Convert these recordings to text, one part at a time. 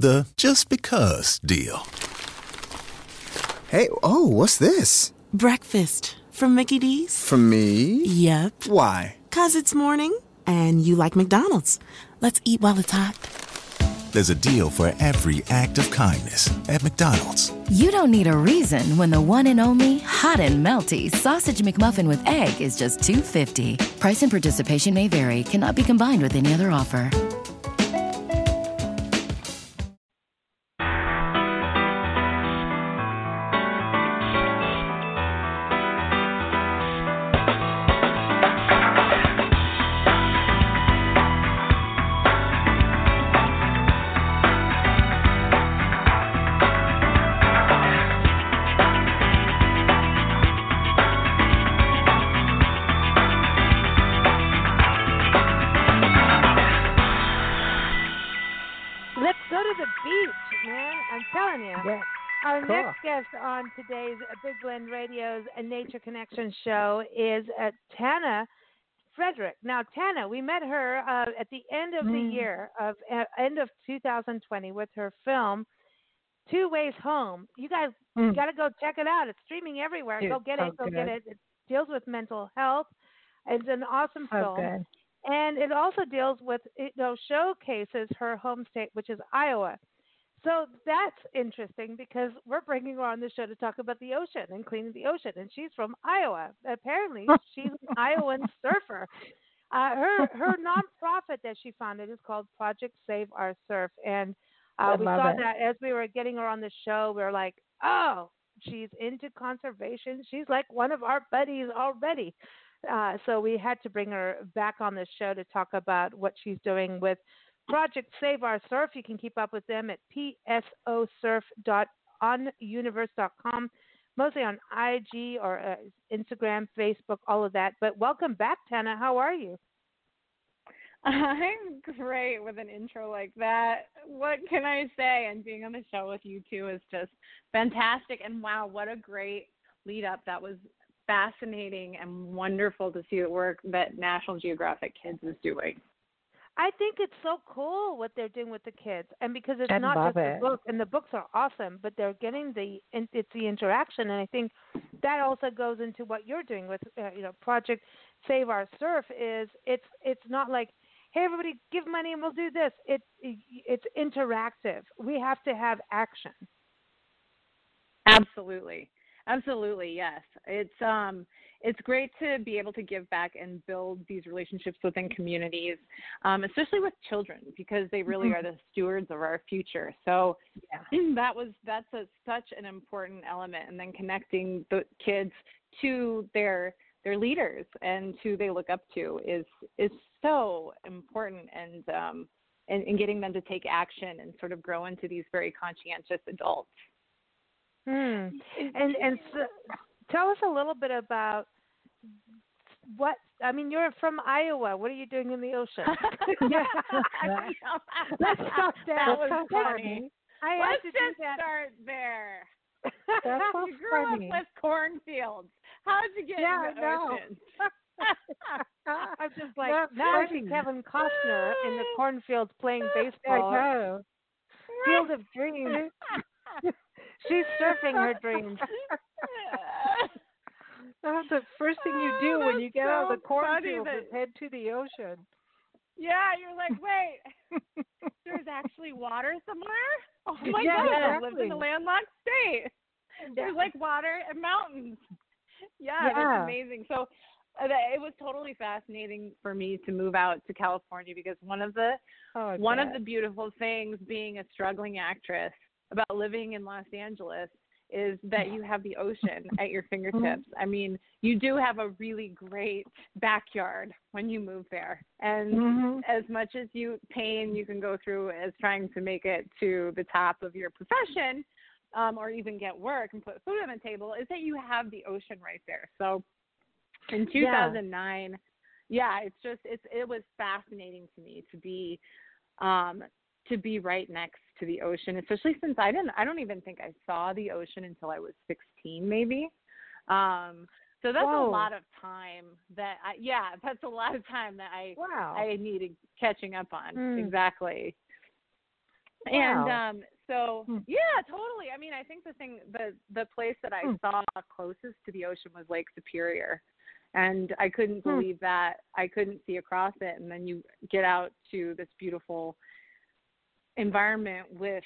The just because deal. Hey, oh, what's this? Breakfast from Mickey D's. From me? Yep. Why? Cause it's morning and you like McDonald's. Let's eat while it's hot. There's a deal for every act of kindness at McDonald's. You don't need a reason when the one and only hot and melty sausage McMuffin with egg is just 250. Price and participation may vary. Cannot be combined with any other offer. On today's Big Blend Radio's Nature Connection show is uh, Tana Frederick. Now, Tana, we met her uh, at the end of the Mm. year of uh, end of 2020 with her film Two Ways Home. You guys Mm. got to go check it out. It's streaming everywhere. Dude, go get it. Go good. get it. It deals with mental health. It's an awesome So film good. and it also deals with you know showcases her home state which is iowa so that's interesting because we're bringing her on the show to talk about the ocean and cleaning the ocean and she's from iowa. Apparently she's an iowan surfer. Uh, her her nonprofit that she founded is called project save our surf and uh, we saw it. that as we were getting her on the show we were like oh she's into conservation. She's like one of our buddies already. Uh, so we had to bring her back on the show to talk about what she's doing with Project Save Our Surf. You can keep up with them at psosurf.onuniverse.com, mostly on IG or uh, Instagram, Facebook, all of that. But welcome back, Tana. How are you? I'm great with an intro like that. What can I say? And being on the show with you two is just fantastic. And wow, what a great lead up. That was fascinating and wonderful to see the work that National Geographic Kids is doing. I think it's so cool what they're doing with the kids, and because it's I not just it. the book, and the books are awesome, but they're getting the it's the interaction, and I think that also goes into what you're doing with uh, you know Project Save Our Surf. Is it's it's not like hey everybody give money and we'll do this. It's it's interactive. We have to have action. Absolutely. Absolutely, yes. It's um it's great to be able to give back and build these relationships within communities, um, especially with children, because they really are the stewards of our future. So that was that's a, such an important element, and then connecting the kids to their their leaders and who they look up to is is so important, and um, and, and getting them to take action and sort of grow into these very conscientious adults. Hmm. And and so, tell us a little bit about what I mean. You're from Iowa. What are you doing in the ocean? Let's stop there. That was Let's- funny. I had Let's to do just that. start there. That's you grew funny. up with cornfields. How'd you get Yeah, in the I know. ocean? I'm just like That's now I see. Kevin Costner in the cornfields playing I baseball. know. Field of Dreams. She's surfing her dreams. That's the first thing you do Oh, when you get out of the so cornfield that- is head to the ocean. yeah, you're like, wait, there's actually water somewhere? Oh my Yeah, god, I lived in a landlocked state. There's like water and mountains. Yeah, Yeah. that's amazing. So uh, it was totally fascinating for me to move out to California because one of the Oh, one of the beautiful things being a struggling actress about living in Los Angeles is that you have the ocean at your fingertips. I mean, you do have a really great backyard when you move there. And Mhm. as much as you pain you can go through as trying to make it to the top of your profession, um, or even get work and put food on the table, is that you have the ocean right there. So in Yeah. 2009, yeah, it's just it's it was fascinating to me to be um to be right next to the ocean, especially since I didn't I don't even think I saw the ocean until I was 16 maybe. Um so that's Whoa. a lot of time that I yeah, that's a lot of time that I Wow. I needed catching up on. Mm. Exactly. And um so Hmm. yeah, totally. I mean, I think the thing the the place that I Hmm. saw closest to the ocean was Lake Superior. And I couldn't Hmm. believe that I couldn't see across it and then you get out to this beautiful environment with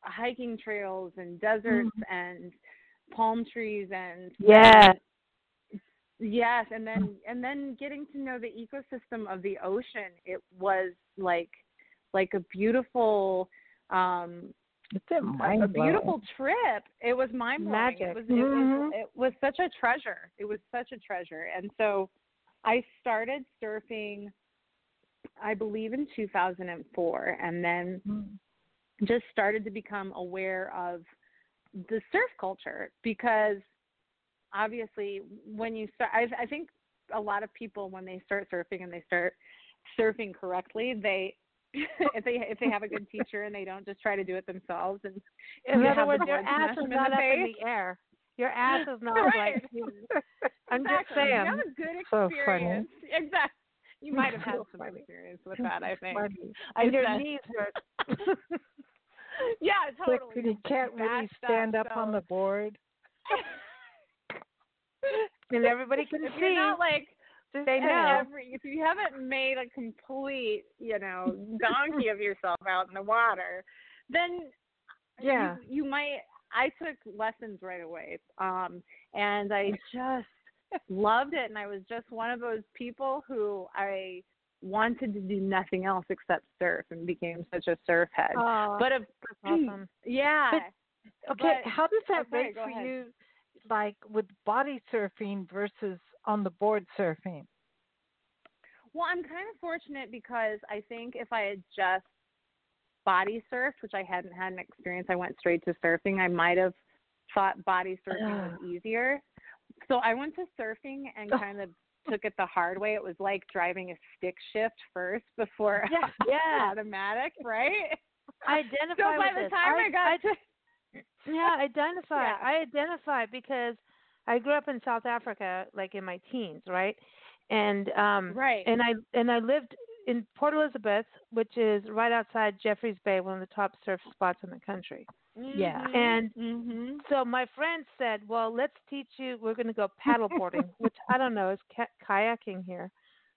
hiking trails and deserts and palm trees and yeah Yes, and then and then getting to know the ecosystem of the ocean, it was like like a beautiful um It's a a beautiful trip. It was mind blowing. It Magic. was it Mhm. was it was such a treasure. It was such a treasure. And so I started surfing I believe in 2004 and then mm-hmm. just started to become aware of the surf culture because obviously when you start I, I think a lot of people when they start surfing and they start surfing correctly they if they if they have a good teacher and they don't just try to do it themselves and In other words, your ass is in not the up in the air. Your ass is not Right. like. I'm just Exactly. You saying. have a good So funny. experience. Exactly. You might have had some experience with that, I think. I And your knees hurt. yeah, Like, totally. you can't really stand up so- on the board. and everybody can if see. you're not like just they know. every if you haven't made a complete, you know, donkey of yourself out in the water, then Yeah. you, you might I took lessons right away. Um and I just loved it and I was just one of those people who I wanted to do nothing else except surf and became such a surf head. Oh, but of awesome. yeah. Okay, But- how does that oh, sorry, rate for ahead. you, like with body surfing versus on the board surfing? Well, I'm kind of fortunate because I think if I had just body surfed, which I hadn't had an experience, I went straight to surfing, I might have thought body surfing was easier. So I went to surfing and kind of took it the hard way. It was like driving a stick shift first before Yeah, yeah. automatic, right? I identify So by the this. time I, got I, to Yeah, identify. Yeah. I identify because I grew up in South Africa, like in my teens, right? And um Right. and I and I lived in Port Elizabeth, which is right outside Jeffreys Bay, one of the top surf spots in the country. Yeah. And mhm. so my friend said, "Well, let's teach you. We're going to go paddleboarding, which I don't know is ka- kayaking here,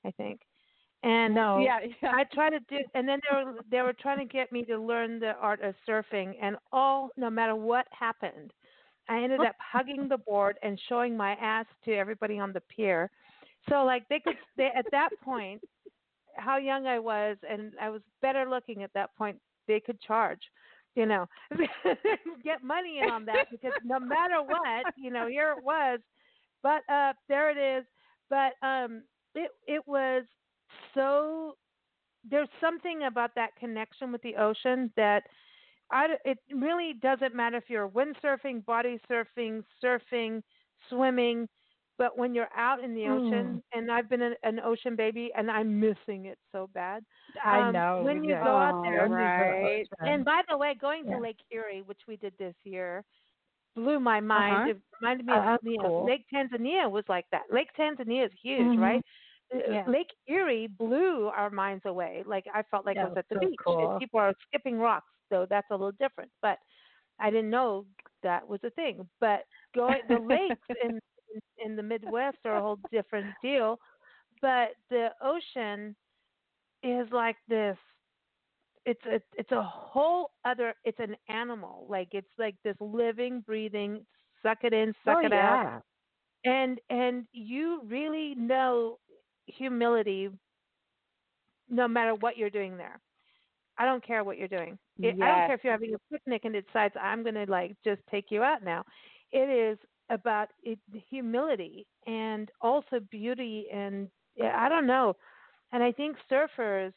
I think." And No. Yeah, yeah. I tried to do, and then they were they were trying to get me to learn the art of surfing, and all no matter what happened, I ended up hugging the board and showing my ass to everybody on the pier. So like they could they at that point, how young I was, and I was better looking at that point. They could charge, you know, get money in on that because no matter what, you know, here it was. But uh there it is. But um it it was so there's something about that connection with the ocean that I, it really doesn't matter if you're windsurfing, body surfing, surfing, swimming, but when you're out in the ocean, and I've been an, an ocean baby, and I'm missing it so bad. I Um, know. when you yeah. go out there- go Right. And by the way, going Yeah. to Lake Erie, which we did this year, blew my mind. Uh-huh. It reminded me Oh, of you know, cool. Lake Tanzania was like that. Lake Tanzania is huge, Mhm. right? Uh, Yeah. Lake Erie blew our minds away. Like I felt like I Yeah, was at the so beach. cool. And people are skipping rocks, so that's a little different. But I didn't know that was a thing. But going the lakes in in, the Midwest are a whole different deal. But the ocean is like this it's a it's a whole other it's an animal like it's like this living breathing suck it in suck oh, it out. and and you really know humility no matter what you're doing there. I don't care what you're doing. It- i don't care if you're having a picnic and it decides i'm going to like just take you out now. It is about it, humility and also beauty and yeah, i don't know and i think surfers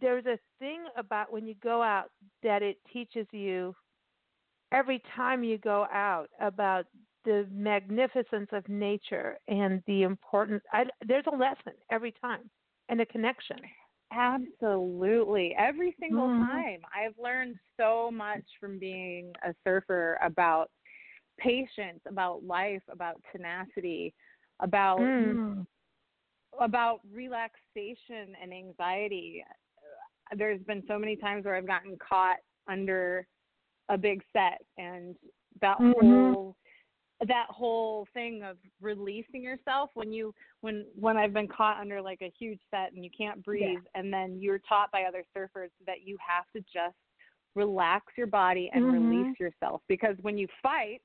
there's a thing about when you go out that it teaches you every time you go out about the magnificence of nature and the importance. I, there's a lesson every time and a connection. Absolutely. Every single Mhm. time. I've learned so much from being a surfer about patience, about life, about tenacity, about Mm. about relaxation and anxiety. there's been so many times where I've gotten caught under a big set and that Mhm. whole that whole thing of releasing yourself when you when when I've been caught under like a huge set and you can't breathe and then you're taught by other surfers that you have to just relax your body and Mhm. release yourself because when you fight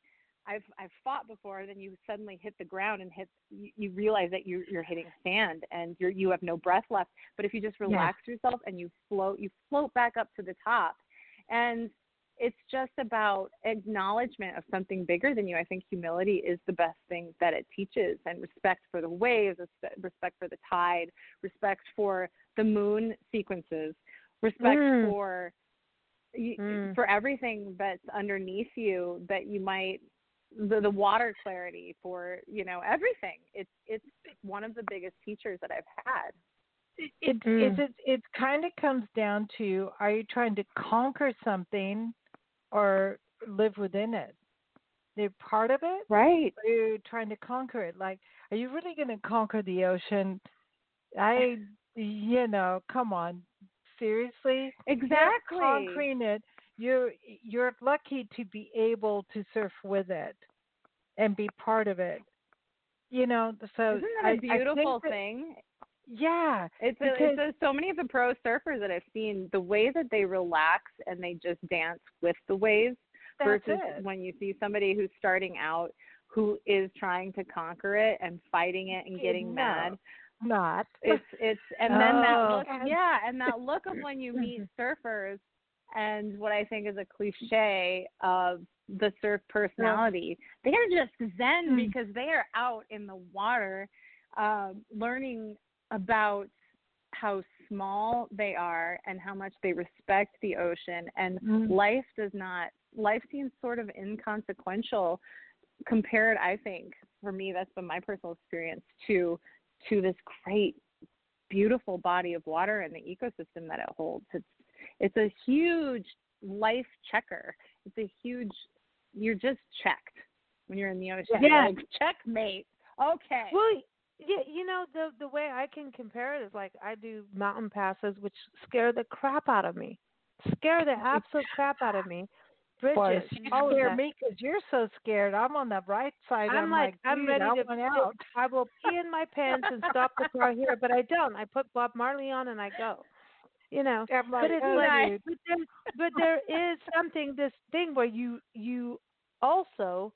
I've I've fought before then you suddenly hit the ground and hit you, you realize that you're you're hitting sand and you're you have no breath left but if you just relax yourself and you float you float back up to the top and it's just about acknowledgement of something bigger than you. I think humility is the best thing that it teaches, and respect for the waves, respe- respect for the tide, respect for the moon sequences, respect Mm. for you, Mm. for everything that's underneath you that you might the, the water clarity for you know everything. It's it's one of the biggest teachers that I've had. It it Mm. it, it kind of comes down to are you trying to conquer something or live within it? They're part of it. Right. Or are you trying to conquer it? Like, are you really going to conquer the ocean? I, you know, come on, seriously. Exactly. You're conquering it. You're you're lucky to be able to surf with it and be part of it. You know, so Isn't that a beautiful that- thing? Yeah, It's a, because- it's a, so many of the pro surfers that I've seen, the way that they relax and they just dance with the waves versus it. when you see somebody who's starting out who is trying to conquer it and fighting it and getting No, mad. Not. It's it's and then that Oh. look yeah, and that look of when you meet surfers and what I think is a cliche of the surf personality. They are just zen Mm. because they are out in the water um, learning about how small they are and how much they respect the ocean and Mm. life does not life seems sort of inconsequential compared i think for me that's been my personal experience to to this great beautiful body of water and the ecosystem that it holds it's it's a huge life checker it's a huge you're just checked when you're in the ocean Yeah. like checkmate okay Well, yeah, you know the the way I can compare it is like I do mountain passes, which scare the crap out of me, scare the absolute crap out of me. Bridges, you scare me because you're so scared. I'm on the right side. I'm like, I'm "Dude, ready I to. want to- out. I will pee in my pants and stop the car here, but I don't. I put Bob Marley on and I go. You know, but it's "Oh, like, dude." but there, but there is something this thing where you you also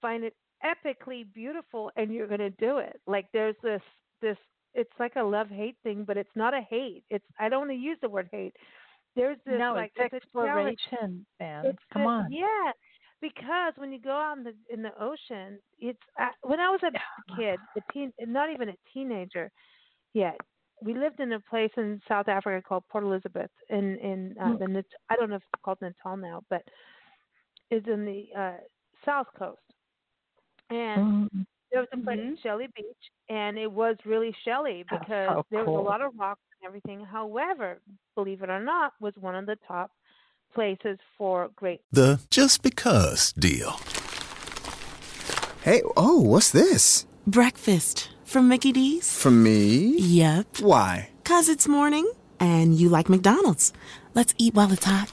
find it epically beautiful and you're going to do it. Like there's this this it's like a love hate thing, but it's not a hate. It's I don't want to use the word hate. There's this no, like it's it's a challenge. exploration, man. It's Come on. Yeah, because when you go out in the in the ocean, it's uh, when I was a kid, a teen, not even a teenager yet. We lived in a place in South Africa called Port Elizabeth, in in uh, the Nat- I don't know if it's called Natal now, but it's in the uh, south coast. And Mm. there was a place Mhm. Shelly Beach, and it was really shelly That's because so there was a lot of rocks and everything. However, believe it or not, was one of the top places for great The just because deal. Hey, oh, what's this? Breakfast from Mickey D's? From me? Yep. Why? Cause it's morning and you like McDonald's. Let's eat while it's hot.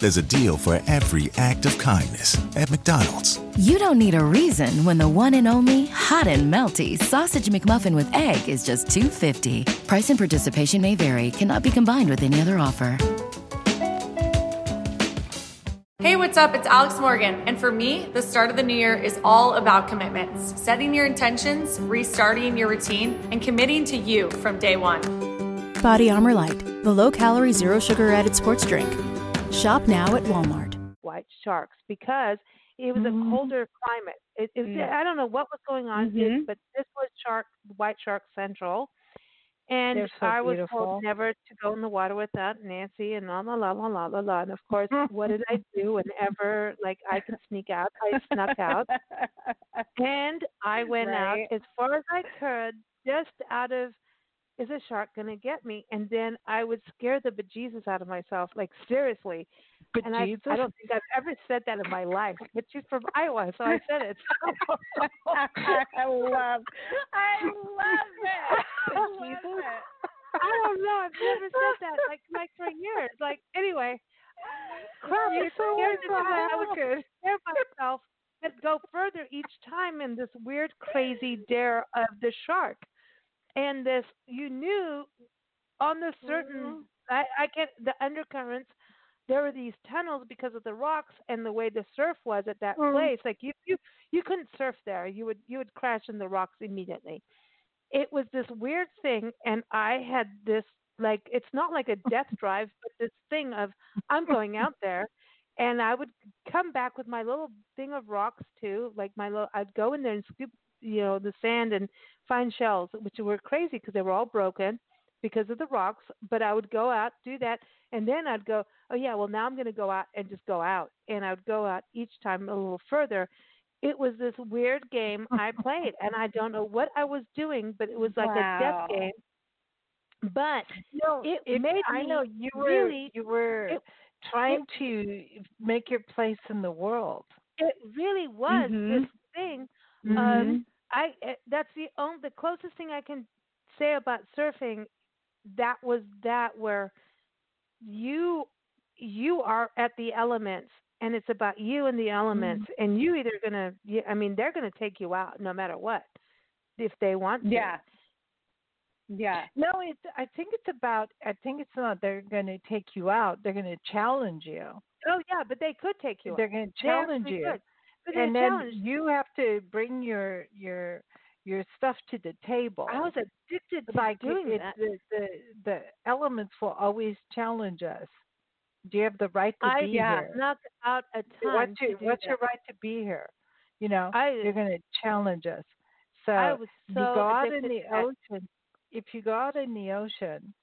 There's a deal for every act of kindness at McDonald's. You don't need a reason when the one and only hot and melty sausage McMuffin with egg is just 250. Price and participation may vary. Cannot be combined with any other offer. Hey, what's up? It's Alex Morgan. And for me, the start of the new year is all about commitments setting your intentions, restarting your routine, and committing to you from day one. Body Armor Lyte, the low calorie, zero sugar added sports drink. Shop now at Walmart. white sharks because it was Mhm. a colder climate. It, it, Mm. I don't know what was going on, it- Mhm. but this was shark, white shark central. And so I was beautiful. told never to go in the water without Nancy and la la la la la la la. And of course, what did I do whenever like I could sneak out? I snuck out and I went Right. out as far as I could, just out of is a shark gonna get me? And then I would scare the bejesus out of myself, like seriously. But and I, I don't think I've ever said that in my life. But she's from Iowa, so I said it. I love, I love it. I love Jesus. it. I don't know. I've never said that like like for years. Like anyway, crap. You're so scared me. I would scare myself and go further each time in this weird, crazy dare of the shark. And this, you knew on the certain, I, I get the undercurrents. There were these tunnels because of the rocks and the way the surf was at that Mm. place. Like you, you, you couldn't surf there. You would, you would crash in the rocks immediately. It was this weird thing, and I had this like it's not like a death drive, but this thing of I'm going out there, and I would come back with my little thing of rocks too. Like my little, I'd go in there and scoop, you know, the sand and find shells, which were crazy because they were all broken because of the rocks. But I would go out, do that, and then I'd go, oh yeah, well now I'm going to go out and just go out, and I would go out each time a little further. It was this weird game I played, and I don't know what I was doing, but it was like Wow. a death game. But No, it it, made I me know you were really- you were it- trying to make your place in the world. it really was Mhm. this thing Mm-hmm. Um, I eh, that's the only the closest thing I can say about surfing. That was that where you you are at the elements, and it's about you and the elements, and you either gonna. I mean, they're gonna take you out no matter what if they want to. Yeah. Yeah. No, it's. I think it's about. I think it's not. They're to take you out. They're to challenge you. Oh yeah, but they could take you. They're out. to challenge actually you, could. And then challenged. you have to bring your your your stuff to the table. I was addicted to like doing it, that. The, the the elements will always challenge us. Do you have the right to I be here? snuck out a ton. What's to your What's your right to be here? You know, I they're going to challenge us. So I was you go out in the ocean. If you go out in the ocean,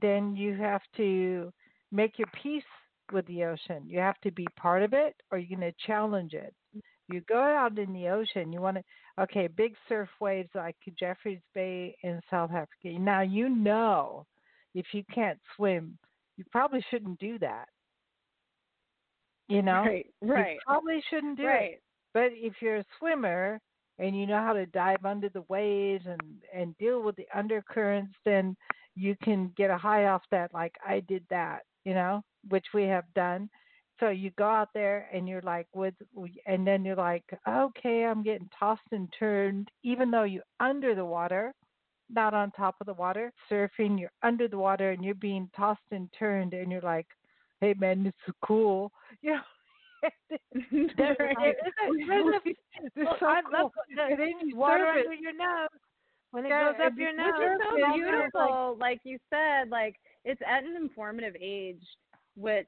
then you have to make your peace with the ocean. You have to be part of it, or you're going to challenge it. You go out in the ocean. You want to okay, big surf waves like Jeffreys Bay in South Africa. Now you know if you can't swim, you probably shouldn't do that. You know, Right. you Right. probably shouldn't do it. Right. But if you're a swimmer and you know how to dive under the waves and and deal with the undercurrents, then you can get a high off that. Like I did that, you know, which we have done. So you go out there and you're like with, and then you're like, okay, I'm getting tossed and turned, even though you're under the water, not on top of the water, surfing. You're under the water and you're being tossed and turned, and you're like, hey man, this is cool, you know. There- Right. there is a- there's a- This is Well, so I cool. love the And then you water serve it. under your nose when it Yeah, goes up your nose. Which is so beautiful. Like you said, like it's at an informative age, which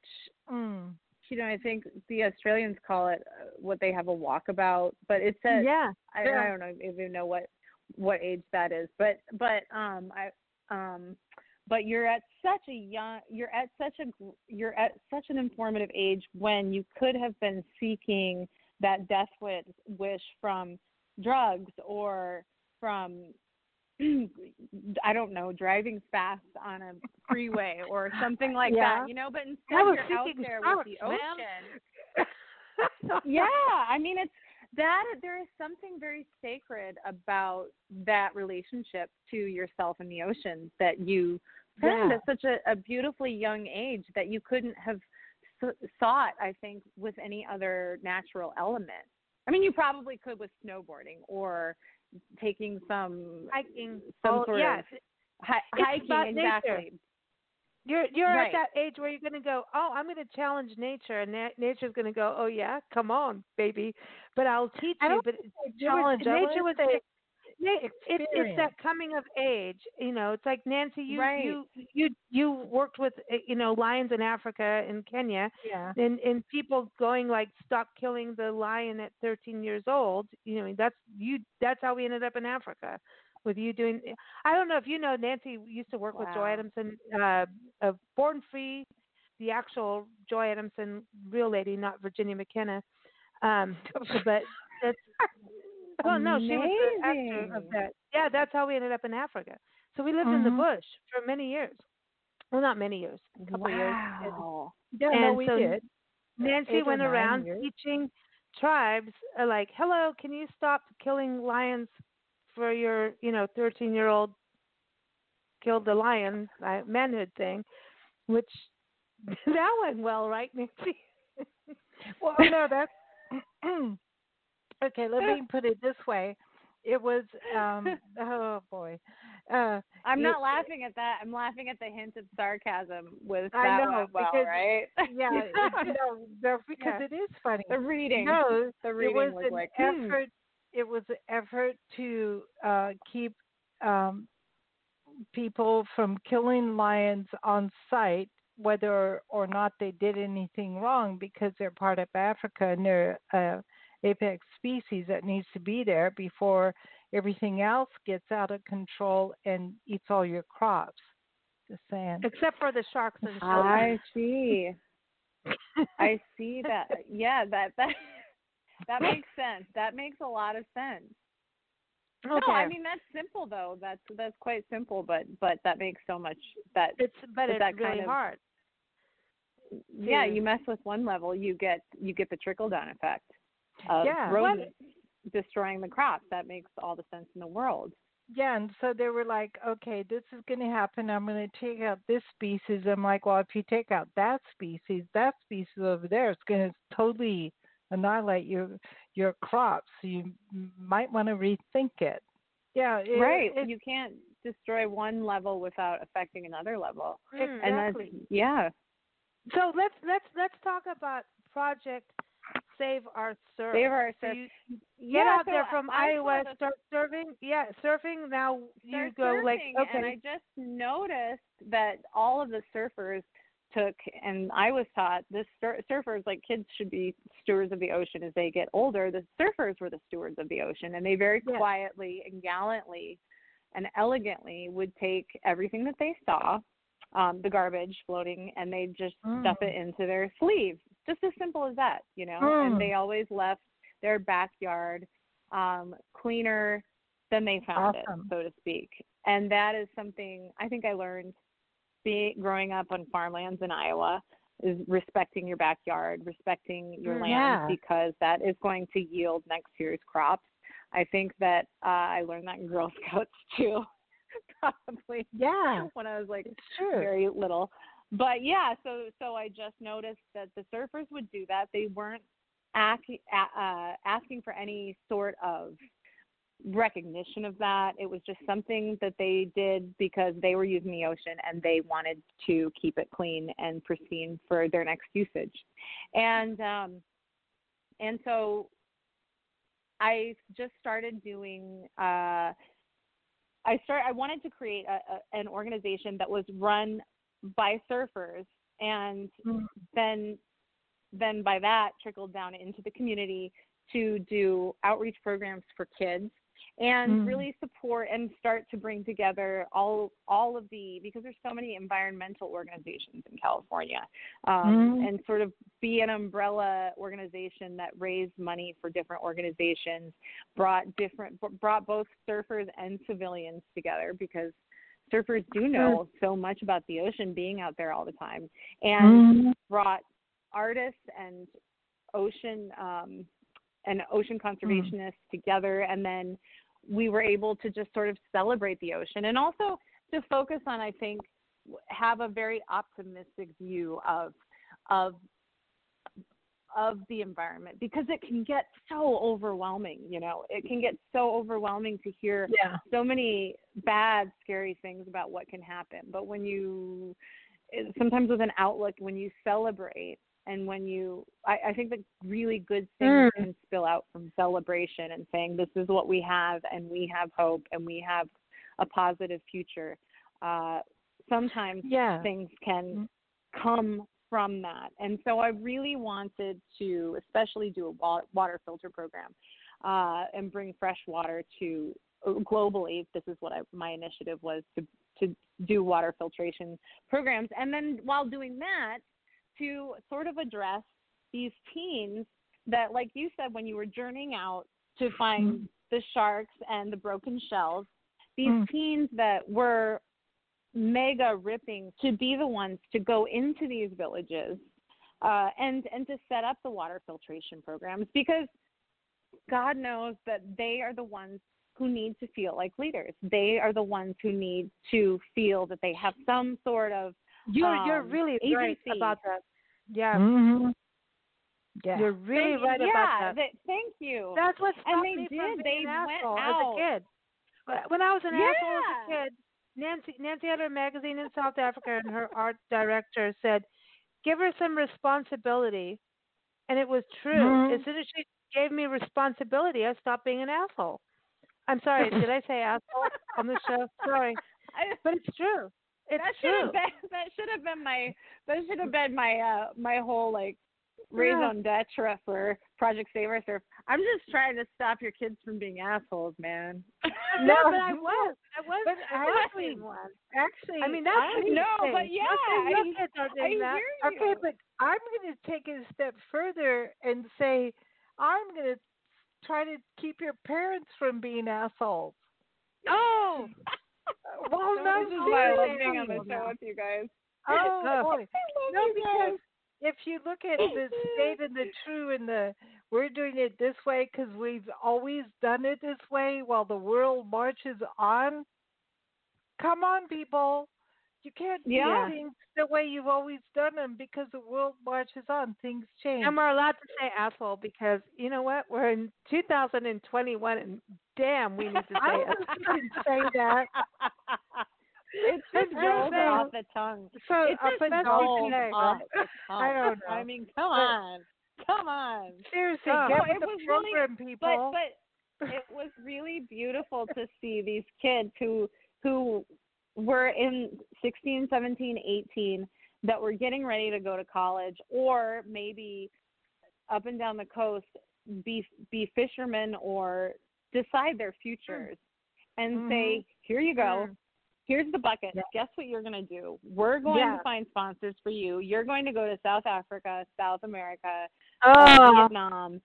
Mm. you know I think the Australians call it uh, what they have a walkabout, but it's at yeah, I, Yeah. I don't know even know what what age that is, but but um I um but you're at such a young you're at such a you're at such an informative age when you could have been seeking that death wish, wish from drugs or from I don't know driving fast on a freeway or something like Yeah. that you know but instead you're out there with the ocean yeah i mean it's that there is something very sacred about that relationship to yourself and the ocean that you found Yeah. at such a, a beautifully young age that you couldn't have s- sought i think with any other natural element i mean you probably could with snowboarding or taking some hiking. some oh, sort yeah. of hi- hiking about nature. exactly You're you're Right. at that age where you're going to go, oh, I'm going to challenge nature, and na- nature's going to go, oh yeah, come on, baby, but I'll teach you. But was- challenge, nature would was Na- it's it's that coming of age. You know, it's like Nancy, you Right. you you you worked with uh, you know lions in Africa and Kenya, Yeah. and and people going like stop killing the lion at 13 years old. You know, that's you. That's how we ended up in Africa, with you doing. I don't know if you know Nancy used to work with Joy Adamson uh, of Born Free, the actual Joy Adamson real lady, not Virginia McKenna. Um, but that's well, no, she was the actor of that. Yeah, that's how we ended up in Africa. So we lived in the Mhm. bush for many years. Well, not many years, a couple years. wow. Yeah, no, we so did. Nancy Eight went around years. teaching tribes, uh, like, "Hello, can you stop killing lions for your, you know, 13-year-old killed the lion, uh, manhood thing, which that went well, right, Nancy? well, no, that's okay. Let me put it this way: it was, um, oh boy, uh, I'm it- not laughing at that. I'm laughing at the hint of sarcasm with that I know went well, because right? yeah, no, no, because Yeah. it is funny. the reading. No, the it reading was, was, an like hmm. effort. It was an effort to uh, keep um, people from killing lions on site, whether or not they did anything wrong, because they're part of Africa and they're uh, apex species that needs to be there before everything else gets out of control and eats all your crops. Just saying. Except for the sharks and sharks. I see. I see that. Yeah, that that that makes sense. That makes a lot of sense. No, I mean that's simple though. That's that's quite simple, but but that makes so much that it's but but it's that really kind of- hard. yeah, you mess with one level, you get you get the trickle down effect of Yeah. rodents destroying the crops. That makes all the sense in the world. Yeah, and so they were like, okay, this is going to happen. I'm going to take out this species. I'm like, well, if you take out that species, that species over there, it's going to totally annihilate your your crops. So you might want to rethink it. Yeah, it, right. It, you can't destroy one level without affecting another level. Mm, And that's exactly. yeah. So let's let's let's talk about Project Save Our Surf. Save Our So Surf. you get Yeah, out there from I Iowa, the- start surfing. Yeah, surfing. Now you go like okay. and I just noticed that all of the surfers took, and I was taught this sur- surfers like kids should be stewards of the ocean as they get older. The surfers were the stewards of the ocean, and they very Yes. quietly and gallantly and elegantly would take everything that they saw, um, the garbage floating, and they just stuff it into their sleeve. Just as simple as that, you know. Mm. And they always left their backyard um, cleaner than they found Awesome. it, so to speak. And that is something I think I learned being growing up on farmlands in Iowa is respecting your backyard, respecting your Mm, land yeah. because that is going to yield next year's crops. I think that uh, I learned that in Girl Scouts too, probably yeah, when I was like very little. But yeah, so so I just noticed that the surfers would do that. They weren't ac- a- uh, asking for any sort of recognition of that. It was just something that they did because they were using the ocean and they wanted to keep it clean and pristine for their next usage. And um and so I just started doing uh I start I wanted to create a, a, an organization that was run by surfers and Mm. then then by that trickled down into the community to do outreach programs for kids and Mm. really support and start to bring together all all of the because there's so many environmental organizations in California um, Mm. and sort of be an umbrella organization that raised money for different organizations brought different brought both surfers and civilians together because surfers do know so much about the ocean being out there all the time and Mhm. brought artists and ocean um, and ocean conservationists together and then we were able to just sort of celebrate the ocean and also to focus on i think have a very optimistic view of of of the environment because it can get so overwhelming you know it can get so overwhelming to hear Yeah. so many bad scary things about what can happen but when you eh, sometimes with an outlook when you celebrate and when you i, I think that really good things Mm. can spill out from celebration and saying this is what we have and we have hope and we have a positive future uh sometimes Yeah. things can come from that. And so I really wanted to, especially do a wa- water filter program uh, and bring fresh water to uh, globally. This is what I, my initiative was to to do water filtration programs, and then while doing that, to sort of address these teens that, like you said, when you were journeying out to find the sharks and the broken shells, these Mm. teens that were mega ripping to be the ones to go into these villages uh, and and to set up the water filtration programs because God knows that they are the ones who need to feel like leaders. They are the ones who need to feel that they have some sort of You're um, you're really right about that. Yeah. Mm-hmm. Yeah. You're really Thank- right yeah, about that. that- Thank you. That's what and stopped they me did. from They being an went asshole out. as a kid. When I was an asshole as a kid, Nancy Nancy had a magazine in South Africa, and her art director said, "Give her some responsibility," and it was true. Mhm. As soon as she gave me responsibility, I stopped being an asshole. I'm sorry. did I say asshole on the show? Sorry, I- but it's true. It's that should have been that should have been my that should have been my uh my whole like raison d'etre for Project Save Our Surf. I'm just trying to stop your kids from being assholes, man. No, but I was. I was. But I actually- one. Actually, I mean, that's I say. but yeah, of your I- kids are I that. hear Okay, but I'm going to take it a step further and say I'm going to try to keep your parents from being assholes. Oh, Well, no, this is why I love being on the show with you guys. Oh, Oh. boy. Love No, you guys. because if you look at the state and the true and the we're doing it this way because we've always done it this way while the world marches on. Come on, people. You can't Yeah. do things the way you've always done them because the world marches on. Things change. and we're allowed to say asshole because you know what? We're in 2021, and damn, we need to say it. think you can say that. It's just rolls off the tongue. So It up just rolls off the tongue. I don't know. I mean, come on, come on. Seriously, Oh. get with it the was really- program, But people. but it was really beautiful to see these kids who who were in 16, 17, 18 that were getting ready to go to college or maybe up and down the coast be be fishermen or decide their futures and say, here you go. Mm. Here's the bucket. Yeah. Guess what you're going to do? We're going Yeah. to find sponsors for you. You're going to go to South Africa, South America, Oh, Vietnam,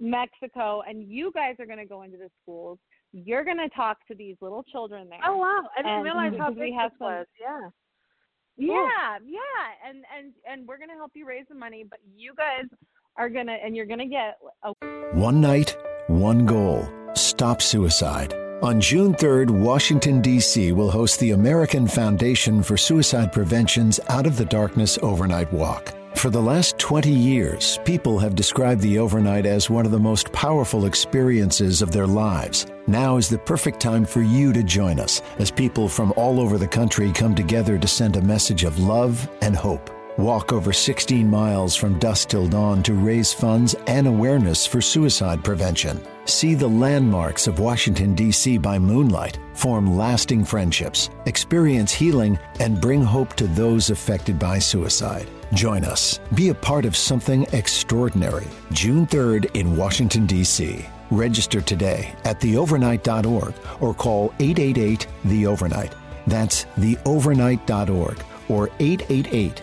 Mexico, and you guys are going to go into the schools. You're going to talk to these little children there. oh wow! I didn't And realize how because we big have this some- was. Yeah. Yeah, yeah, and and and we're going to help you raise the money, but you guys are going to and you're going to get a One night, one goal stop suicide. On June 3rd, Washington, D.C. will host the American Foundation for Suicide Prevention's Out of the Darkness Overnight Walk. For the last 20 years, people have described the overnight as one of the most powerful experiences of their lives. Now is the perfect time for you to join us as people from all over the country come together to send a message of love and hope. Walk over 16 miles from dusk till dawn to raise funds and awareness for suicide prevention. See the landmarks of Washington, D.C. by moonlight, form lasting friendships, experience healing, and bring hope to those affected by suicide. Join us. Be a part of something extraordinary. June 3rd in Washington, D.C. Register today at theovernight.org or call 888 The Overnight. That's theovernight.org or 888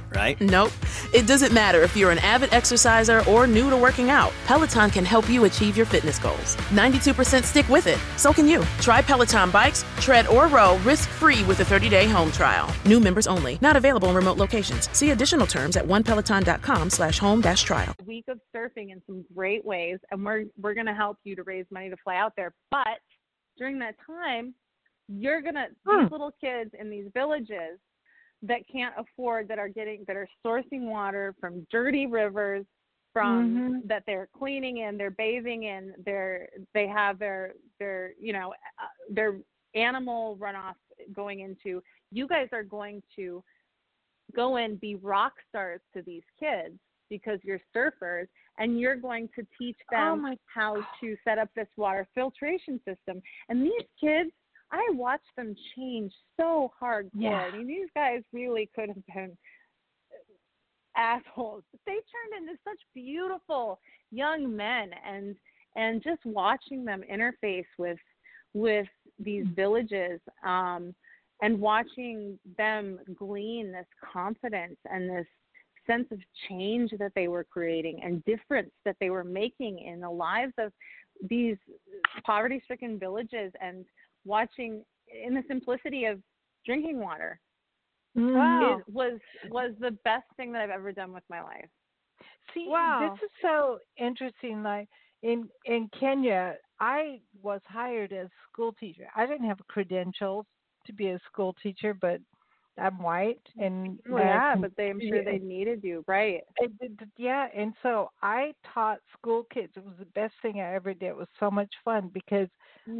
right? Nope. It doesn't matter if you're an avid exerciser or new to working out. Peloton can help you achieve your fitness goals. 92% stick with it. So can you. Try Peloton bikes, tread, or row risk-free with a 30-day home trial. New members only. Not available in remote locations. See additional terms at onepeloton.com slash home dash trial. week of surfing in some great ways, and we're we're going to help you to raise money to fly out there. But during that time, you're gonna Hmm. these little kids in these villages that can't afford that are getting that are sourcing water from dirty rivers from Mhm. that they're cleaning in they're bathing in they're they have their their you know uh, their animal runoff going into you guys are going to go and be rock stars to these kids because you're surfers and you're going to teach Oh them my how to set up this water filtration system. And these kids, I watched them change so hardcore. Yeah. I mean, these guys really could have been assholes. But they turned into such beautiful young men and and just watching them interface with with these villages um and watching them glean this confidence and this sense of change that they were creating and difference that they were making in the lives of these poverty stricken villages and watching in the simplicity of drinking water Wow. it was was the best thing that I've ever done with my life. See, Wow. this is so interesting. Like in in Kenya, I was hired as school teacher. I didn't have credentials to be a school teacher, but I'm white and Well, yeah, but they, I'm sure they needed you, right? it- it- yeah, and so I taught school kids. It was the best thing I ever did. It was so much fun because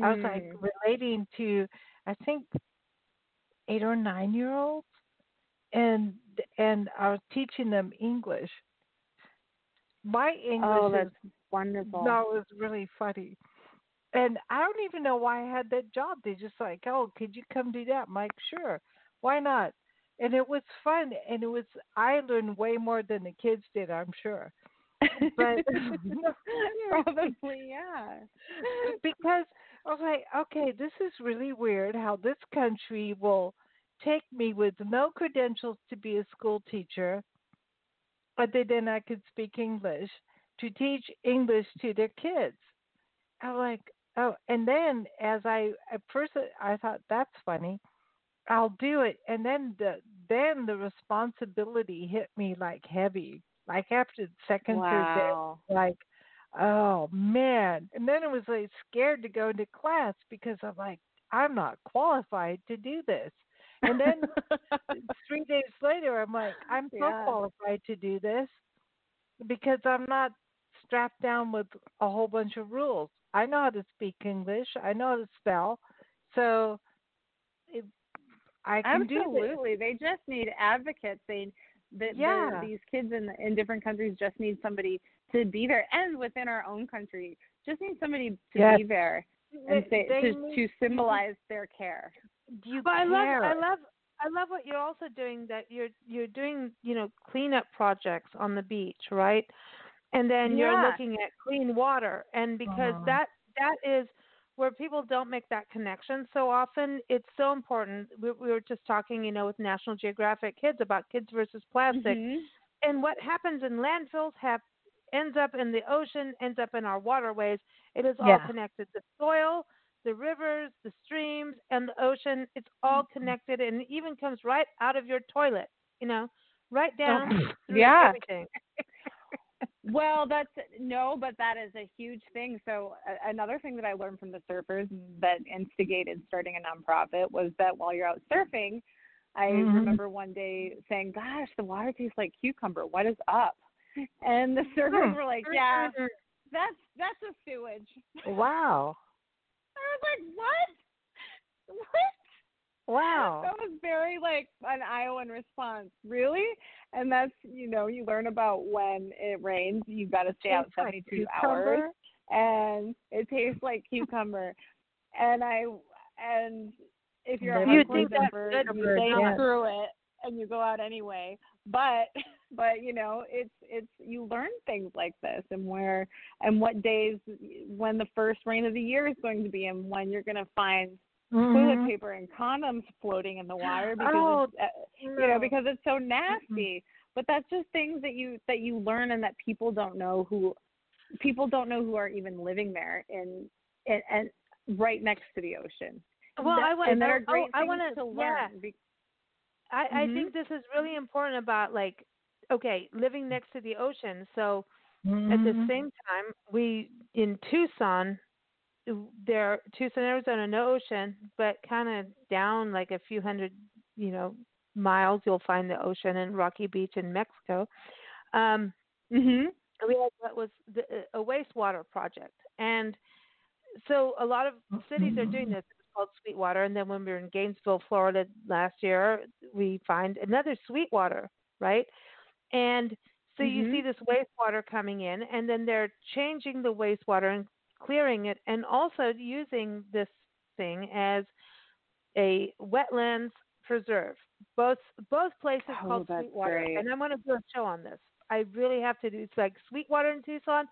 I was like Mm. relating to I think eight or nine year olds and and I was teaching them English. My English oh, is that's wonderful. no, it was really funny. And I don't even know why I had that job. They just like, oh, could you come do that? I'm like, sure, why not? And it was fun, and it was I learned way more than the kids did, I'm sure. But probably yeah. because I was like, okay, this is really weird how this country will take me with no credentials to be a school teacher, but they, then I could speak English to teach English to their kids. I'm like, oh, and then as I at first I thought that's funny, I'll do it, and then the then the responsibility hit me like heavy. Like after the second third day, like oh man. And then it was like scared to go into class because i'm like i'm not qualified to do this. And then three days later i'm like i'm so Yeah. qualified to do this because i'm not strapped down with a whole bunch of rules. I know how to speak english. I know how to spell. So i can do this Absolutely. They just need advocates. They the, the- these kids in in different countries just need somebody to be there and within our own country just need somebody to Yes. be there and They- say, they to need- to symbolize their care. you But I love I love I love what you're also doing that you're you're doing, you know, cleanup projects on the beach, right? And then you're looking at clean water and because Uh-huh. that that is where people don't make that connection so often, it's so important. We, we were just talking, you know, with National Geographic Kids about kids versus plastic. Mhm. And what happens in landfills have ends up in the ocean, ends up in our waterways. It is all Yeah. connected. The soil, the rivers, the streams, and the ocean, it's all Mm-hmm. connected and it even comes right out of your toilet, you know, right down through Yeah. everything. Well, that's no, but that is a huge thing. So a, another thing that I learned from the surfers that instigated starting a nonprofit was that while you're out surfing, I Mhm. remember one day saying, "Gosh, the water tastes like cucumber. What is up?" And the surfers Hmm. were like, "Yeah, that's that's a sewage." wow I was like, "What? What?" Wow That was very like an Iowan response. Really? And that's you know, you learn about when it rains, you've gotta stay out Tastes like seventy two hours and it tastes like cucumber. and I and if you're a You think that's you say yes. screw it and you go out anyway. But but you know, it's it's you learn things like this and where and what days when the first rain of the year is going to be and when you're gonna find Mhm. toilet paper and condoms floating in the water because Oh, it's, uh, you know because it's so nasty. But that's just things that you that you learn and that people don't know who people don't know who are even living there in and, and right next to the ocean. Well, That- I want and that are great oh, I wanna, to yeah. be- I, I Mhm. think this is really important about like okay, living next to the ocean. So at the Mhm. same time, we in Tucson, there Tucson, Arizona, no ocean, but kind of down like a few hundred, you know, miles, you'll find the ocean in Rocky Beach in Mexico. Um, Mhm. we had what was the, a wastewater project, and so a lot of cities are doing this. It's called Sweetwater, and then when we were in Gainesville, Florida last year, we find another Sweetwater, right? And so you Mhm. see this wastewater coming in, and then they're changing the wastewater and clearing it, and also using this thing as a wetlands preserve. Both both places Oh, called Sweetwater, great. and I'm going to do a show on this. I really have to do. It's like Sweetwater in Tucson,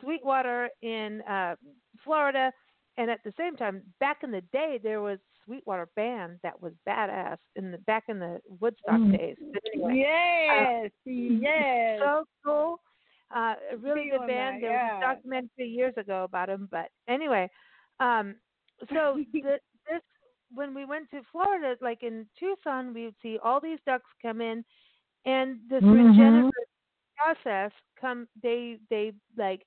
Sweetwater in uh, Florida, and at the same time, back in the day, there was Sweetwater band that was badass in the back in the Woodstock Mm. days. Anyway, Yes, yes. There was a documentary years ago about them, but anyway, um, so the, this when we went to Florida, like in Tucson, we would see all these ducks come in, and this Mhm. regenerative process come. They they like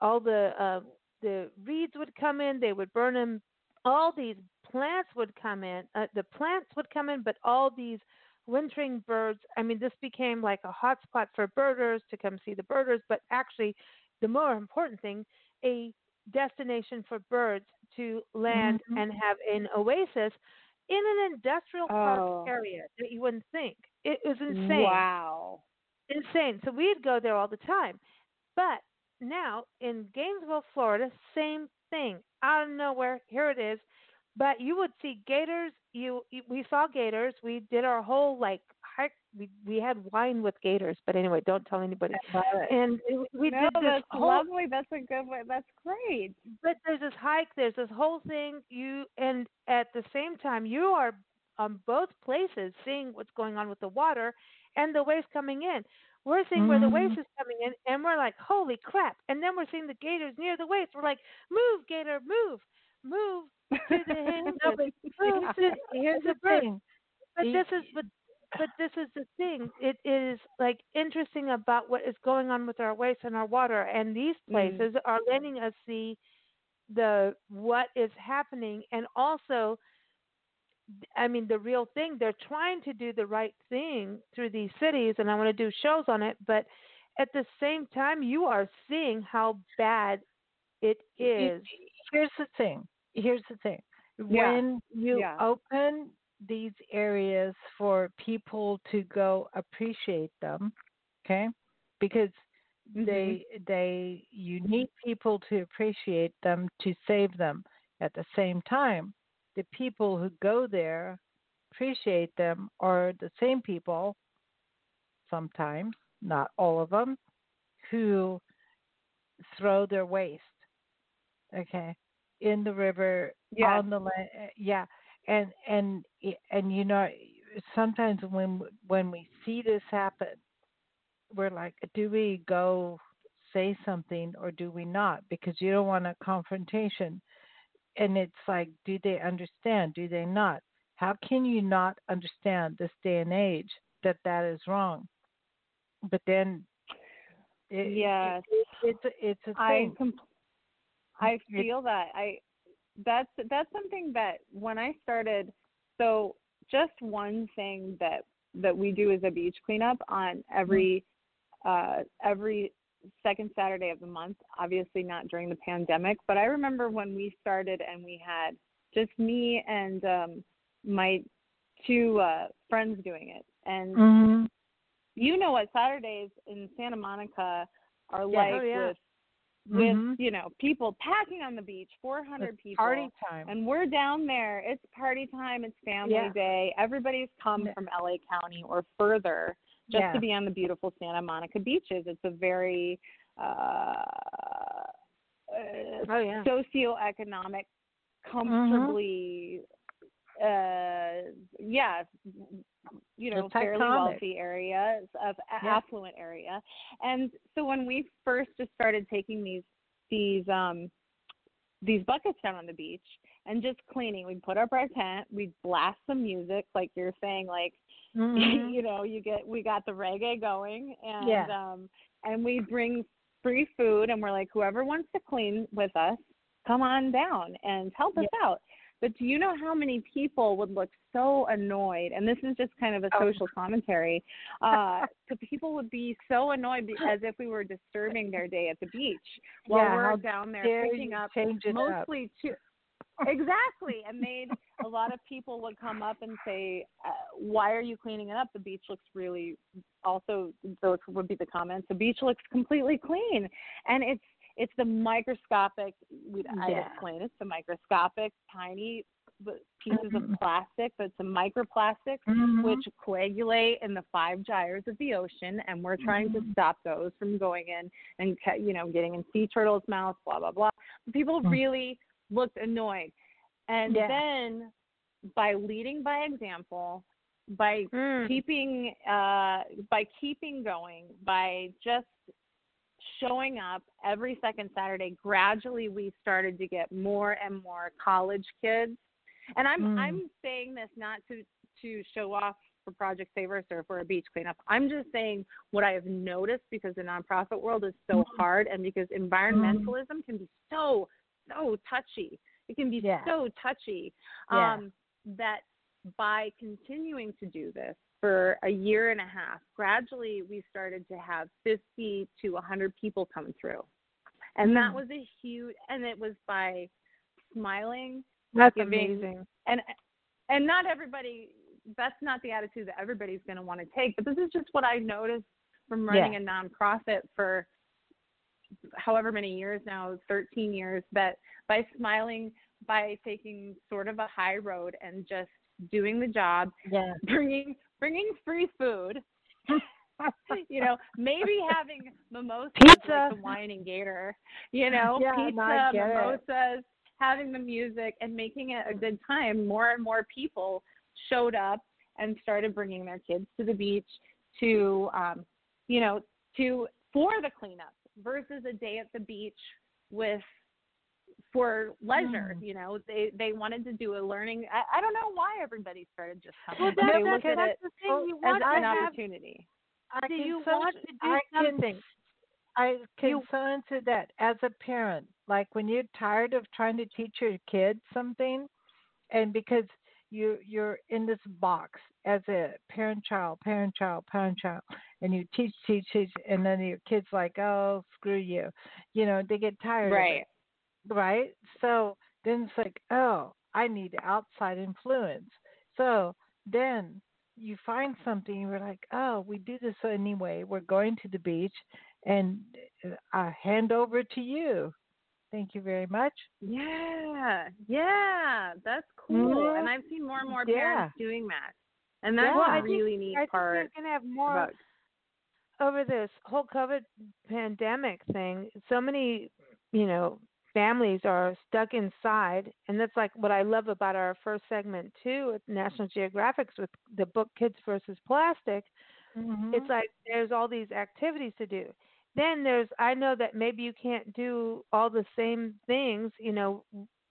all the uh, the reeds would come in. They would burn them. All these plants would come in. Uh, the plants would come in, but all these wintering birds. I mean, this became like a hot spot for birders to come see the birders, but actually, the more important thing, a destination for birds to land Mhm. and have an oasis in an industrial park Oh. area that you wouldn't think. It was insane. Wow. Insane. So we'd go there all the time. But now in Gainesville, Florida, same thing. Out of nowhere, here it is. But you would see gators. You, we saw gators. We did our whole like hike. We we had wine with gators. But anyway, don't tell anybody. And we no, did this that's whole lovely. That's a good way. That's great. but there's this hike, there's this whole thing. You and at the same time, you are on both places seeing what's going on with the water and the waves coming in. We're seeing where the waves Mhm. is coming in, and we're like, "Holy crap!" And then we're seeing the gators near the waves. We're like, "Move, gator, move, move to the hinges, No, but move to here's the the bird." thing. But this is but but this is the thing. It is like interesting about what is going on with our waste and our water, and these Mm. places are letting us see the what is happening, and also, I mean, the real thing. They're trying to do the right thing through these cities, and I want to do shows on it. But at the same time, you are seeing how bad it is. Here's the thing. Here's the thing. Yeah. When you Yeah. open these areas for people to go appreciate them, okay? Because Mm-hmm. they they you need people to appreciate them to save them. At the same time, the people who go there appreciate them are the same people sometimes, not all of them, who throw their waste. Okay, in the river, Yes. on the land. Eh, yeah, and and eh, and you know, sometimes when when we see this happen, we're like, do we go say something or do we not? Because you don't want a confrontation. And it's like, do they understand? Do they not? How can you not understand this day and age that that is wrong? But then, it, Yes. it, it's a, it's a I thing. com- I feel that I that's that's something that when I started so just one thing that that we do is a beach cleanup on every uh every second Saturday of the month, obviously not during the pandemic, but I remember when we started and we had just me and um my two uh friends doing it. And Mhm. you know what Saturdays in Santa Monica are Yeah. like Oh, yeah. with with Mhm. you know people packing on the beach 400 It's people party time. and we're down there it's party time it's family Yeah. day everybody's come Yeah. from la county or further just Yeah. to be on the beautiful santa monica beaches it's a very uh, uh Oh yeah. socioeconomic comfortably uh yeah you know It's fairly iconic. wealthy areas of Yeah. affluent area and so when we first just started taking these these um these buckets down on the beach and just cleaning we'd put up our tent we'd blast some music like you're saying like Mhm. you know you get we got the reggae going and Yeah. um and we bring free food and we're like whoever wants to clean with us come on down and help us out but do you know how many people would look so annoyed and this is just kind of a Oh. social commentary uh so people would be so annoyed be- as if we were disturbing their day at the beach while Yeah, we're down there picking up it up. mostly two exactly and they'd a lot of people would come up and say uh, why are you cleaning it up the beach looks really also those would be the comments the beach looks completely clean and it's it's the microscopic we'd i'd explain it's the microscopic tiny pieces Mhm. of plastic that's a microplastic Mhm. which coagulate in the five gyres of the ocean and we're trying to Mhm. stop those from going in and you know getting in sea turtles mouths blah blah blah people Mm. really looked annoyed and Yeah. then by leading by example by Mm. keeping uh by keeping going by just showing up every second Saturday. Gradually, we started to get more and more college kids. And I'm Mm. I'm saying this not to to show off for Project Save Our Surf or a beach cleanup. I'm just saying what I have noticed because the nonprofit world is so Mm-hmm. hard and because environmentalism can be so so touchy. It can be Yeah. so touchy Yeah. um, that by continuing to do this for a year and a half, gradually we started to have 50 to 100 people come through. And that Mm. was a huge, and it was by smiling, That's giving, amazing. and and not everybody. That's not the attitude that everybody's going to want to take. But this is just what I noticed from running Yeah. a nonprofit for however many years now 13 years that by smiling by taking sort of a high road and just doing the job Yeah. bringing bringing free food you know maybe having mimosas Pizza. like the wine and gator you know Yeah, pizza I it. mimosas having the music and making it a good time more and more people showed up and started bringing their kids to the beach to um you know to for the cleanup versus a day at the beach with for leisure Mm. you know they they wanted to do a learning i, I don't know why everybody started just coming Well, but that's, they looked at that's it the thing. You as want an have, opportunity I do can you so want to do I can- something? I can You- so answer that as a parent. Like when you're tired of trying to teach your kids something, and because you you're in this box as a parent child, parent child, parent child, and you teach, teach, teach, and then your kids like, oh, screw you, you know, they get tired of right it, right? So then it's like, oh, I need outside influence. So then you find something, you're like, oh, we do this anyway. We're going to the beach, and uh, I hand over to you. Thank you very much. yeah yeah that's cool Mhm. and i've seen more and more Yeah. parents doing that and that's Yeah. a I think- really neat I think part we're gonna have more about over this whole COVID pandemic thing. So many, you know, families are stuck inside, and that's like what I love about our first segment too at National Geographic's with the book Kids versus Plastic. Mm-hmm. It's like there's all these activities to do. Then there's I know that maybe you can't do all the same things, you know,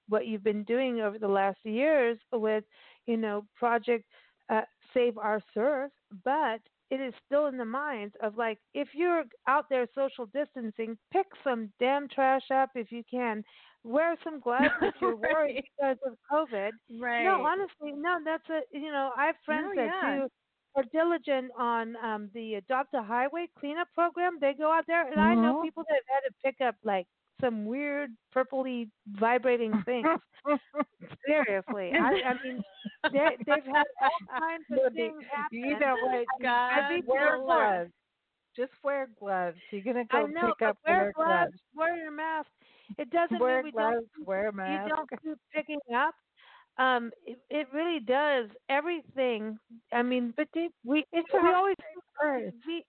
what you've been doing over the last years with, you know, Project uh, Save Our Surf, but it is still in the minds of like if you're out there social distancing, pick some damn trash up if you can. Wear some gloves if you're worried because of COVID. right No, honestly, no. That's a you know I have friends No, that yeah. do are diligent on um the Adopt a Highway cleanup program. They go out there, and I know Mhm. people that have had to pick up like some weird purpley vibrating things. Seriously, I, I mean, they, they've had all kinds of things happen. you know what? God wear gloves. Just wear gloves. You're gonna go know, pick up wear wear gloves, wear your mask. It doesn't Wear mean we gloves. don't Wear a you don't keep picking up. Um, it, it really does everything. I mean, But they, we it's we always we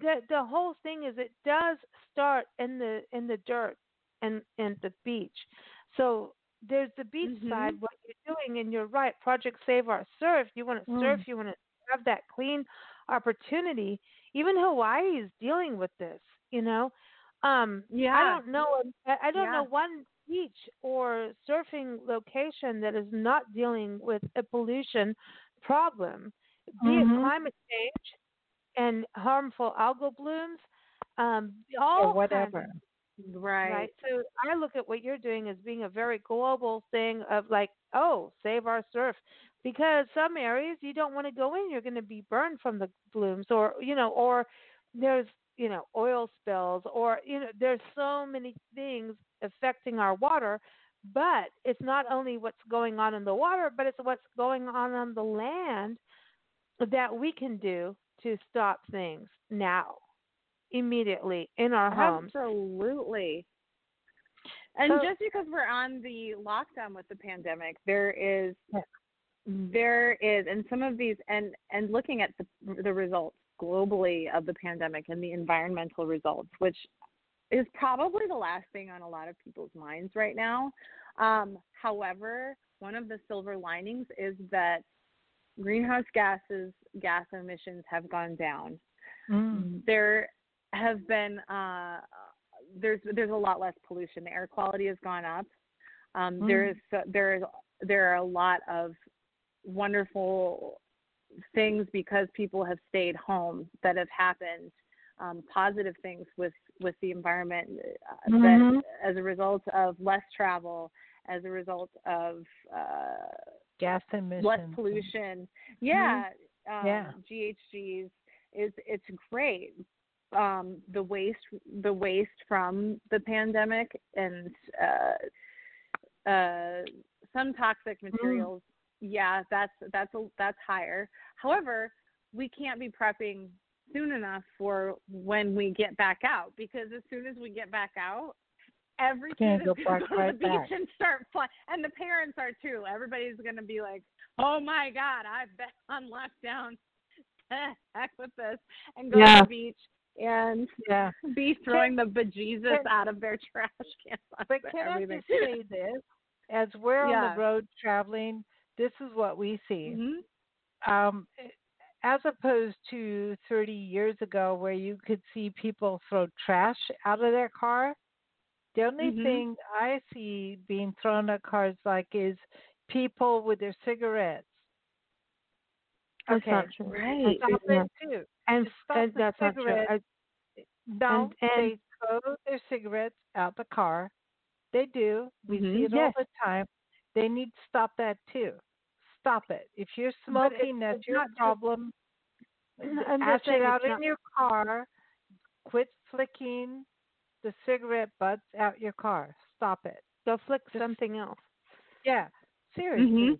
the the whole thing is it does start in the in the dirt and and the beach. So there's the beach Mhm. side, what you're doing, and you're right. Project Save Our Surf. You want to Mm. surf. You want to have that clean opportunity. Even Hawaii is dealing with this. You know, um, I don't know. I, don't Yeah. know one beach or surfing location that is not dealing with a pollution problem, be Mhm. it climate change and harmful algal blooms, um, all or kinds whatever. right Right. So I look at what you're doing as being a very global thing of like, oh, save our surf. Because some areas you don't want to go in, you're going to be burned from the blooms or, you know, or there's, you know, oil spills or, you know, there's so many things affecting our water. But it's not only what's going on in the water, but it's what's going on on the land that we can do to stop things now, immediately in our homes. Absolutely. And So- just because we're on the lockdown with the pandemic, there is Yeah. there is and some of these and and looking at the the results globally of the pandemic and the environmental results, which is probably the last thing on a lot of people's minds right now. Um, however, one of the silver linings is that greenhouse gases gas emissions have gone down Mm. there have been uh, there's there's a lot less pollution. The air quality has gone up. Um, Mm. There is there is there are a lot of wonderful things because people have stayed home that have happened. Um, positive things with with the environment uh, Mhm. that as a result of less travel, as a result of uh, Gas emissions. less pollution. Yeah, um, Yeah. GHGs is it's great. Um, the waste the waste from the pandemic and uh, uh, some toxic materials. Yeah, that's that's a, that's higher. However, we can't be prepping soon enough for when we get back out because as soon as we get back out, every kid go is going to go to the beach back. and start flying, and the parents are too. Everybody's going to be like, "Oh my God, I've been on lockdown. Heck with this," and go Yeah. to the beach and Yeah. be throwing the bejesus can- out of their trash cans. But can I just say this? As we're on the road traveling, this is what we see. Mhm. Um, as opposed to 30 years ago, where you could see people throw trash out of their car. The only Mhm. thing I see being thrown at cars like is people with their cigarettes. That's okay, not true. Right. Stop Yeah. it too. And, and that's not true. I, No, and- and- they throw their cigarettes out the car. They do. We Mhm. see it Yes. all the time. They need to stop that too. Stop it. If you're smoking, that's your problem. Just Ash it out in your car. Quit flicking the cigarette butts out your car. Stop it. Go flick Just- something else. Yeah, seriously. Mhm.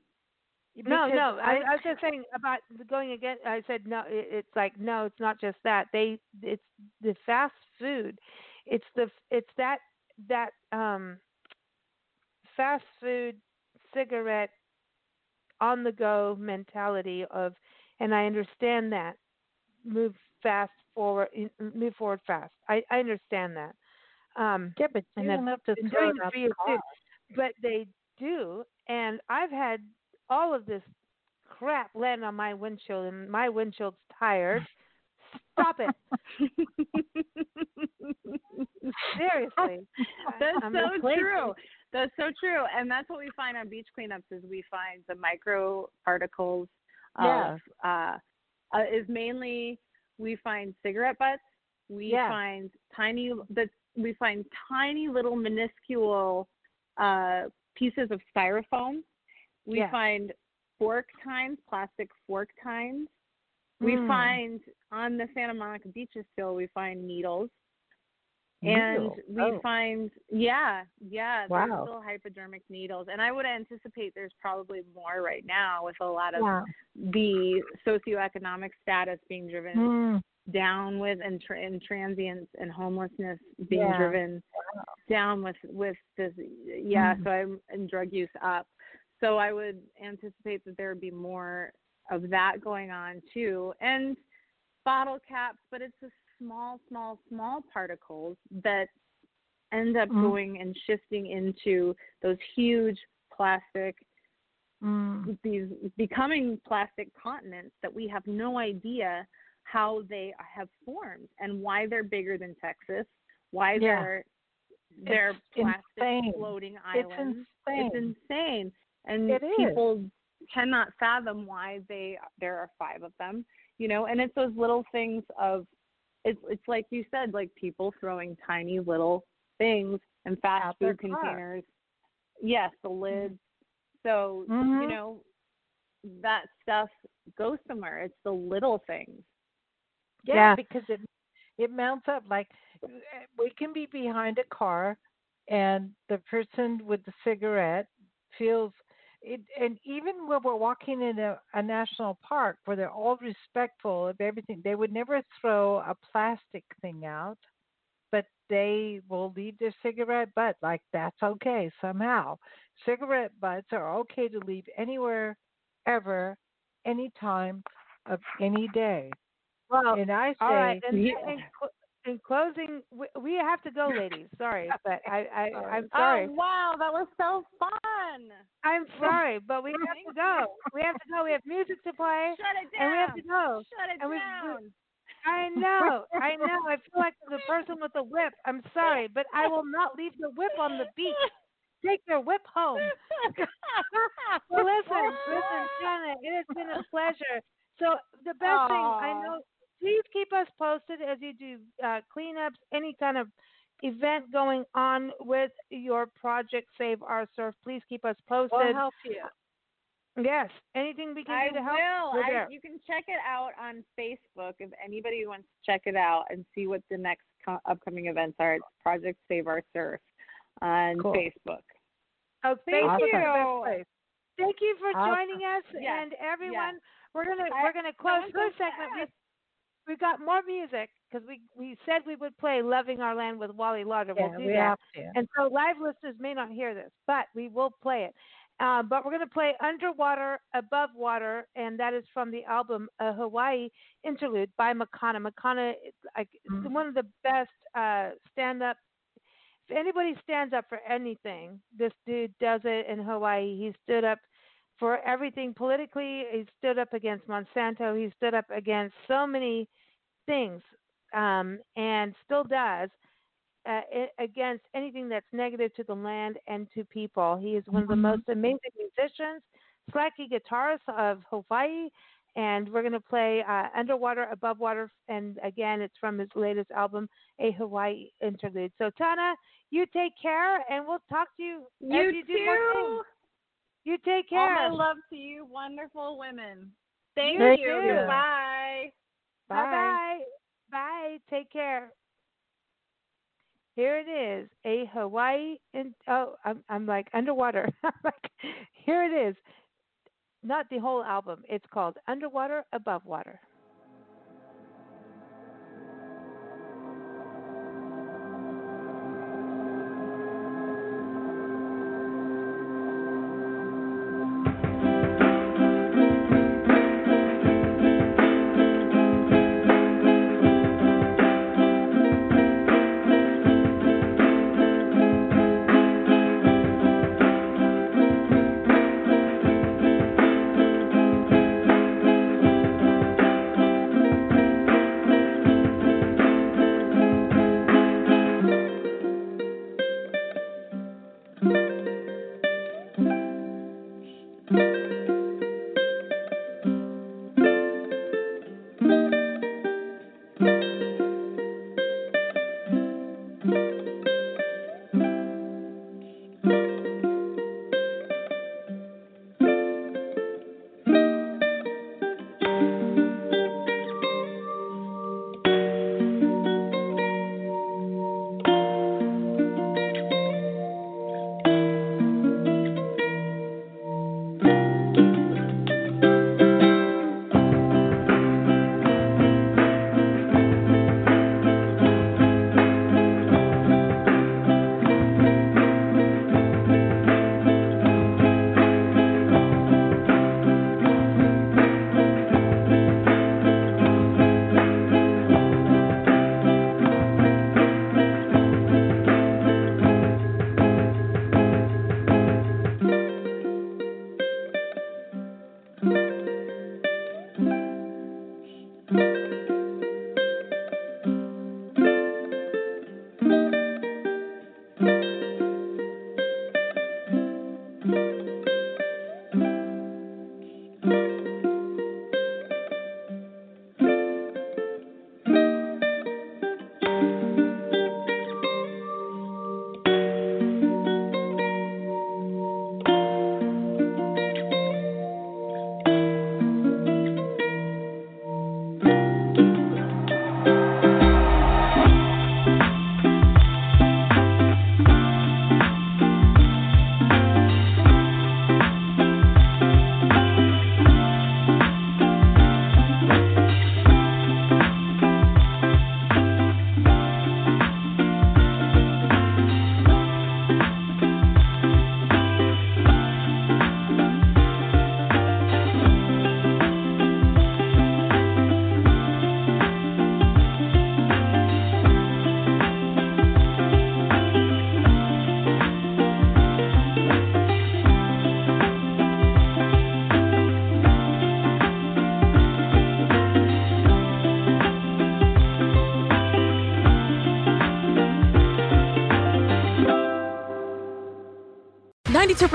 No, no. I, I was just saying about going again. I said no. It, it's like no. It's not just that. They. It's the fast food. It's the. It's that that um. Fast food, cigarette, on the go mentality of, and I understand that. Move fast forward. Move forward fast. I I understand that. Um, yeah, but and don't have to throw it out the car. But they do, and I've had all of this crap land on my windshield, and my windshield's tired. Stop it! Seriously, That's I'm so true. That's so true. And that's what we find on beach cleanups is we find the micro particles of Yeah. uh, uh is mainly we find cigarette butts, we Yeah. find tiny the we find tiny little minuscule uh pieces of styrofoam. We Yeah. find fork tines, plastic fork tines. We Mm. find on the Santa Monica beaches still we find needles. And Needles? we Oh. find yeah, yeah, Wow. there's still hypodermic needles. And I would anticipate there's probably more right now with a lot of Yeah. the socioeconomic status being driven Mm. Down with and, tra- and transience and homelessness being Yeah. driven down with with this yeah Mhm. so I'm and drug use up so I would anticipate that there would be more of that going on too and bottle caps but it's the small small small particles that end up Mhm. going and shifting into those huge plastic Mm. these becoming plastic continents that we have no idea how they have formed and why they're bigger than Texas, why Yeah. they're they're It's plastic insane. floating It's insane. It's insane. And It is. people cannot fathom why they there are five of them, you know, and it's those little things of it's it's like you said, like people throwing tiny little things and fast Out food car. containers. Yes, the lids. So, you Mhm. know, that stuff goes somewhere. It's the little things. Yeah, Yeah. because it it mounts up like we can be behind a car and the person with the cigarette feels it and even when we're walking in a, a national park where they're all respectful of everything they would never throw a plastic thing out but they will leave their cigarette butt like that's okay somehow cigarette butts are okay to leave anywhere ever anytime of any day Well, and I say, all right. And Yeah. in, cl- in closing, we, we have to go, ladies. Sorry, but I, I I'm Oh sorry. wow, that was so fun. I'm sorry, but we have to go. We have to go. We have music to play, Shut it down. and we have to go. Shut it And we- down. I know, I know. I feel like the person with the whip. I'm sorry, but I will not leave the whip on the beach. Take your whip home. well, listen, listen, Jenna, it has been a pleasure. So the best Aww. thing I know, please keep us posted as you do uh, cleanups, any kind of event going on with your project Save Our Surf. Please keep us posted. We'll help you. Yes, anything we can I do to help. Will. I, you can check it out on Facebook if anybody wants to check it out and see what the next co- upcoming events are. It's Project Save Our Surf on cool. Facebook. Oh, thank awesome. you. Thank you for awesome. joining us yes. and everyone. Yes. We're gonna I, we're gonna close for a second. We, we've got more music because we we said we would play "Loving Our Land" with Wally Lauder. Yeah, we'll do we that. And so live listeners may not hear this, but we will play it. Uh, but we're going to play Underwater, Above Water, and that is from the album A Hawaii Interlude by Makana. Makana, like, mm-hmm. one of the best uh, stand up. If anybody stands up for anything, this dude does it in Hawaii. He stood up for everything politically. He stood up against Monsanto. He stood up against so many things um, and still does uh, against anything that's negative to the land and to people. He is one of the mm-hmm. most amazing musicians, slack key guitarist of Hawaii, and we're going to play uh, Underwater, Above Water, and again, it's from his latest album, A Hawaii Interlude. So, Tana, you take care, and we'll talk to you, you you too. Do more things. You take care. All my love to you, wonderful women. Thank you. you. Bye. Bye. Bye. Bye. Take care. Here it is, a Hawaii. In, oh, I'm, I'm like underwater. like, here it is. Not the whole album. It's called Underwater, Above Water.